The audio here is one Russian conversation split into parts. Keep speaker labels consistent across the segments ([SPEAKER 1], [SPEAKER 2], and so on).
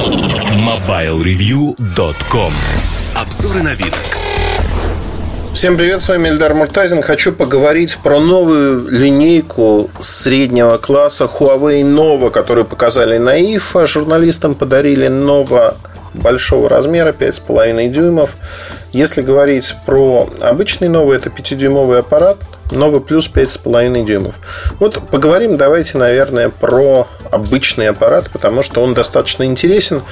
[SPEAKER 1] MobileReview.com Обзоры на вид.
[SPEAKER 2] Всем привет, с вами Эльдар Муртазин. Хочу поговорить про новую линейку среднего класса Huawei Nova, которую показали на IFA. Журналистам подарили Nova большого размера, 5,5 дюймов. Если говорить про обычный новый, это 5-дюймовый аппарат, новый плюс 5,5 дюймов. Вот поговорим давайте, наверное, про обычный аппарат, потому что он достаточно интересен.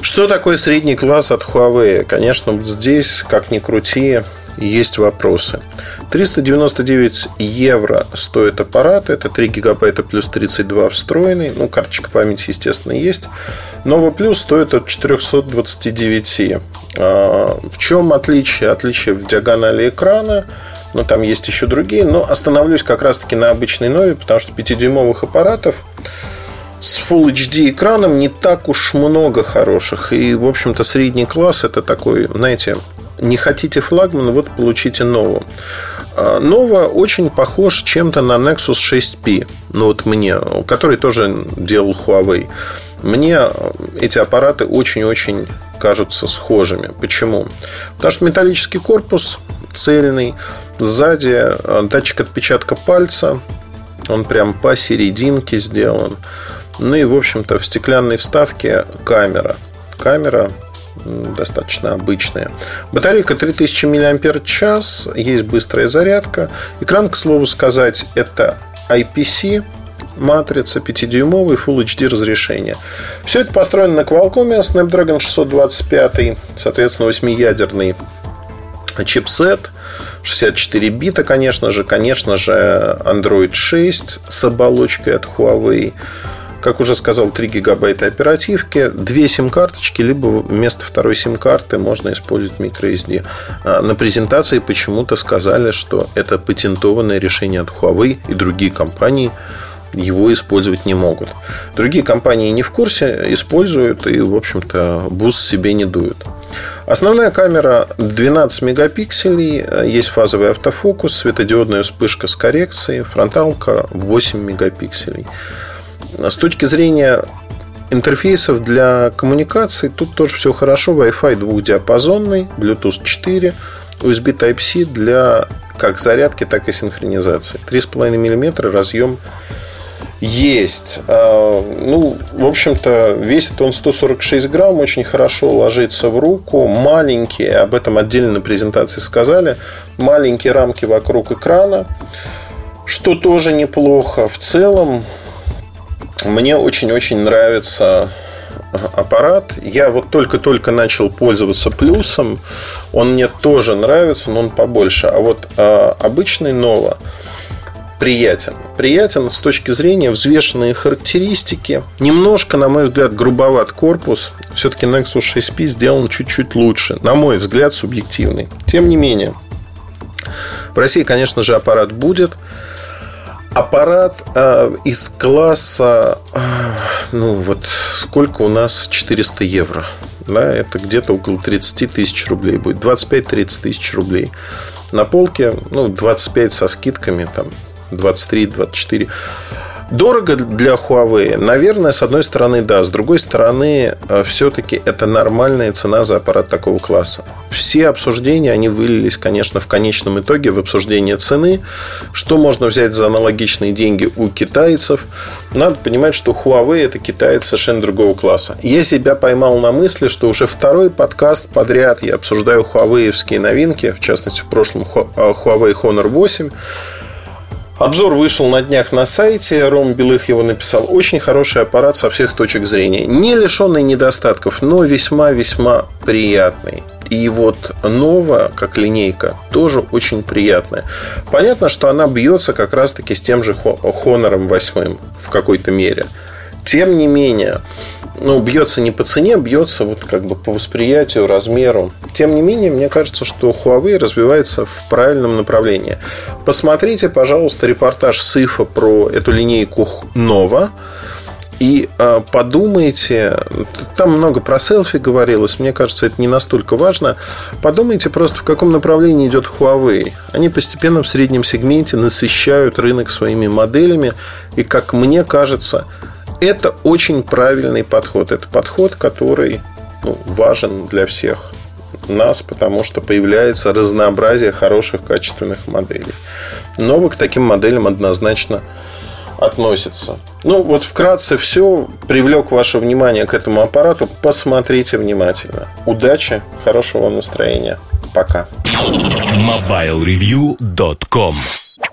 [SPEAKER 2] Что такое средний класс от Huawei? Конечно, здесь, как ни крути, есть вопросы. 399 евро стоит аппарат. Это 3 гигабайта плюс 32 встроенный. Ну, карточка памяти, естественно, есть. Новый плюс стоит от 429. А, в чем отличие? Отличие в диагонали экрана. Но там есть еще другие. Но остановлюсь как раз-таки на обычной нове, потому что 5-дюймовых аппаратов с Full HD экраном не так уж много хороших. И, в общем-то, средний класс это такой, знаете, не хотите флагман, вот получите новую. Nova очень похож чем-то на Nexus 6P. Ну вот мне, который тоже делал Huawei. Мне эти аппараты очень-очень кажутся схожими. Почему? Потому что металлический корпус цельный, сзади э, датчик отпечатка пальца, он прям посерединке сделан. Ну и, в общем-то, в стеклянной вставке камера. Камера достаточно обычная. Батарейка 3000 мАч, есть быстрая зарядка. Экран, к слову сказать, это IPC, матрица 5-дюймовый Full HD разрешение. Все это построено на Qualcomm Snapdragon 625, соответственно, 8-ядерный чипсет, 64 бита, конечно же, конечно же, Android 6 с оболочкой от Huawei. Как уже сказал, 3 гигабайта оперативки, две сим-карточки, либо вместо второй сим-карты можно использовать microSD. А на презентации почему-то сказали, что это патентованное решение от Huawei и другие компании его использовать не могут. Другие компании не в курсе, используют и, в общем-то, в ус себе не дуют. Основная камера 12 мегапикселей, есть фазовый автофокус, светодиодная вспышка с коррекцией, фронталка 8 мегапикселей. С точки зрения интерфейсов для коммуникаций тут тоже все хорошо. Wi-Fi двухдиапазонный, Bluetooth 4, USB Type-C для как зарядки, так и синхронизации. 3,5 мм разъем есть. А, ну, в общем-то, весит он 146 грамм, очень хорошо ложится в руку. Маленькие, об этом отдельно на презентации сказали, маленькие рамки вокруг экрана, что тоже неплохо. В целом, мне очень-очень нравится аппарат. Я вот только-только начал пользоваться плюсом. Он мне тоже нравится, но он побольше. А вот а, обычный Nova приятен. Приятен с точки зрения взвешенные характеристики. Немножко, на мой взгляд, грубоват корпус. Все-таки Nexus 6P сделан чуть-чуть лучше. На мой взгляд, субъективный. Тем не менее, в России, конечно же, аппарат будет аппарат э, из класса, э, ну вот сколько у нас 400 евро. Да, это где-то около 30 тысяч рублей будет. 25-30 тысяч рублей. На полке, ну, 25 со скидками, там, 23-24. Дорого для Huawei? Наверное, с одной стороны, да. С другой стороны, э, все-таки это нормальная цена за аппарат такого класса. Все обсуждения, они вылились, конечно, в конечном итоге в обсуждение цены. Что можно взять за аналогичные деньги у китайцев? Надо понимать, что Huawei это китаец совершенно другого класса. Я себя поймал на мысли, что уже второй подкаст подряд я обсуждаю Huawei новинки, в частности, в прошлом э, Huawei Honor 8 Обзор вышел на днях на сайте. Ром Белых его написал. Очень хороший аппарат со всех точек зрения. Не лишенный недостатков, но весьма-весьма приятный. И вот новая, как линейка, тоже очень приятная. Понятно, что она бьется как раз-таки с тем же Honor 8 в какой-то мере. Тем не менее, ну, бьется не по цене, бьется вот как бы по восприятию, размеру. Тем не менее, мне кажется, что Huawei развивается в правильном направлении. Посмотрите, пожалуйста, репортаж Сифа про эту линейку Nova. И э, подумайте, там много про селфи говорилось, мне кажется, это не настолько важно. Подумайте просто, в каком направлении идет Huawei. Они постепенно в среднем сегменте насыщают рынок своими моделями. И, как мне кажется, это очень правильный подход. Это подход, который ну, важен для всех нас, потому что появляется разнообразие хороших качественных моделей. Новый к таким моделям однозначно относится. Ну, вот вкратце все. Привлек ваше внимание к этому аппарату. Посмотрите внимательно. Удачи, хорошего настроения. Пока.
[SPEAKER 1] MobileReview.com